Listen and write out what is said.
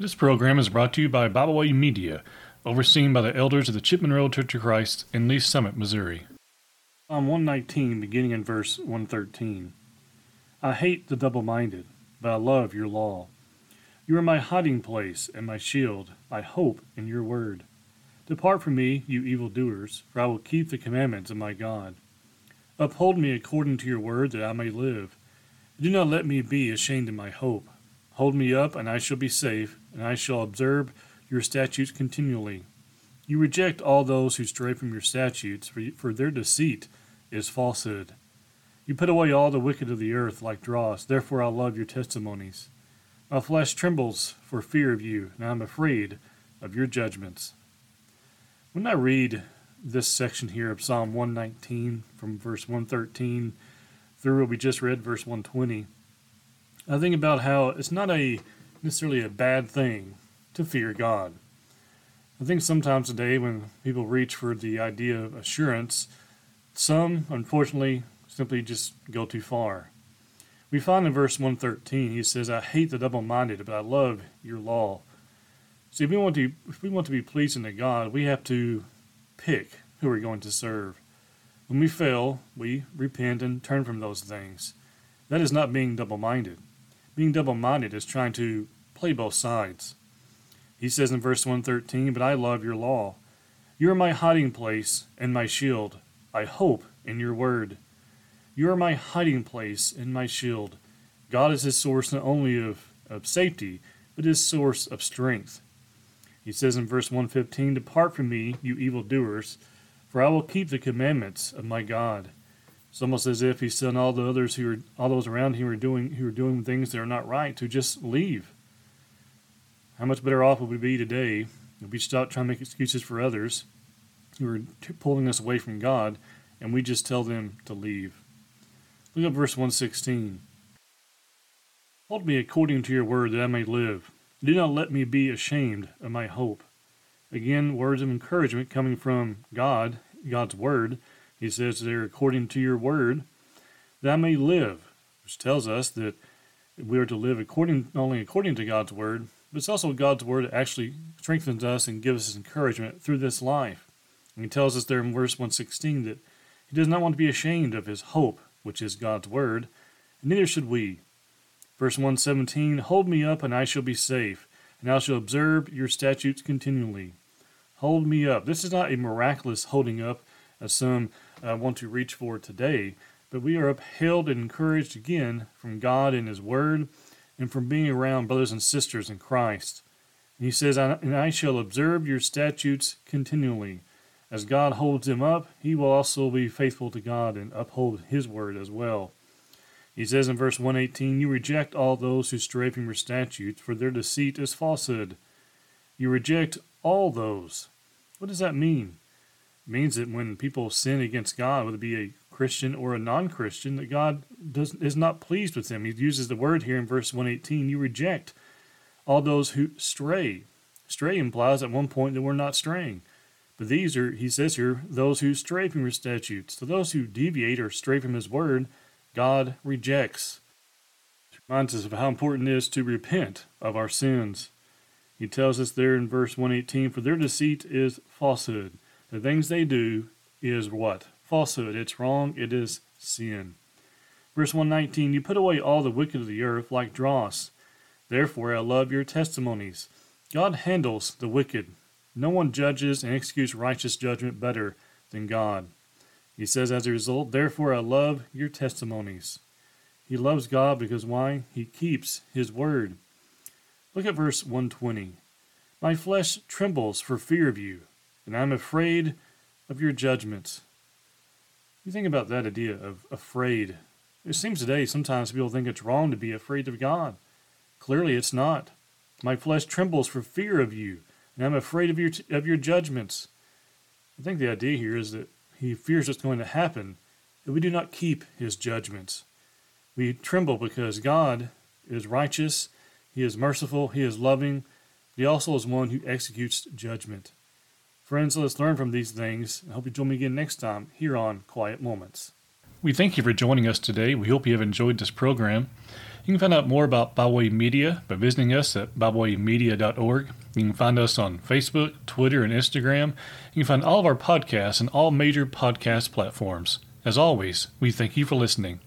This program is brought to you by Bible Way Media, overseen by the elders of the Chipman Road Church of Christ in Lee's Summit, Missouri. Psalm 119, beginning in verse 113. I hate the double minded, but I love your law. You are my hiding place and my shield. I hope in your word. Depart from me, you evildoers, for I will keep the commandments of my God. Uphold me according to your word, that I may live. Do not let me be ashamed of my hope. Hold me up, and I shall be safe, and I shall observe your statutes continually. You reject all those who stray from your statutes, for, their deceit is falsehood. You put away all the wicked of the earth like dross, therefore I love your testimonies. My flesh trembles for fear of you, and I am afraid of your judgments. When I read this section here of Psalm 119 from verse 113 through what we just read, verse 120, I think about how it's not a necessarily a bad thing to fear God. I think sometimes today when people reach for the idea of assurance, some unfortunately simply just go too far. We find in verse 113, he says, I hate the double minded, but I love your law. See, if we want to if we want to be pleasing to God, we have to pick who we're going to serve. When we fail, we repent and turn from those things. That is not being double minded. Being double minded is trying to play both sides. He says in verse 113, But I love your law. You are my hiding place and my shield. I hope in your word. You are my hiding place and my shield. God is his source not only of, of safety, but his source of strength. He says in verse 115, Depart from me, you evildoers, for I will keep the commandments of my God. It's almost as if he's telling all the others who are all those around him who are doing who doing things that are not right to just leave. How much better off would we be today if we stop trying to make excuses for others who are pulling us away from God, and we just tell them to leave? Look at verse 116. Hold me according to your word that I may live. Do not let me be ashamed of my hope. Again, words of encouragement coming from God, God's word he says there, according to your word, that I may live, which tells us that we are to live according not only according to God's word, but it's also God's word that actually strengthens us and gives us encouragement through this life. And he tells us there in verse 116 that he does not want to be ashamed of his hope, which is God's word, and neither should we. Verse 117 Hold me up, and I shall be safe, and I shall observe your statutes continually. Hold me up. This is not a miraculous holding up, as some uh, want to reach for today. But we are upheld and encouraged again from God and His Word and from being around brothers and sisters in Christ. And He says, And I shall observe your statutes continually. As God holds them up, He will also be faithful to God and uphold His Word as well. He says in verse 118, You reject all those who stray from your statutes, for their deceit is falsehood. You reject all those. What does that mean? Means that when people sin against God, whether it be a Christian or a non-Christian, that God does is not pleased with them. He uses the word here in verse 118, you reject all those who stray. Stray implies at one point that we're not straying. But these are, he says here, those who stray from your statutes. So those who deviate or stray from his word, God rejects. It reminds us of how important it is to repent of our sins. He tells us there in verse 118, for their deceit is falsehood. The things they do is what? Falsehood. It's wrong. It is sin. Verse 119 You put away all the wicked of the earth like dross. Therefore I love your testimonies. God handles the wicked. No one judges and executes righteous judgment better than God. He says, as a result, therefore I love your testimonies. He loves God because why? He keeps his word. Look at verse 120. My flesh trembles for fear of you and I'm afraid of your judgments. You think about that idea of afraid. It seems today sometimes people think it's wrong to be afraid of God. Clearly, it's not. My flesh trembles for fear of you, and I'm afraid of your of your judgments. I think the idea here is that he fears what's going to happen if we do not keep his judgments. We tremble because God is righteous, he is merciful, he is loving, but he also is one who executes judgment. Friends, let's learn from these things. I hope you join me again next time here on Quiet Moments. We thank you for joining us today. We hope you have enjoyed this program. You You can find out more about Bible Way Media by visiting us at biblewaymedia.org. You can find us on Facebook, Twitter, and Instagram. You can find all of our podcasts on all major podcast platforms. As always, we thank you for listening.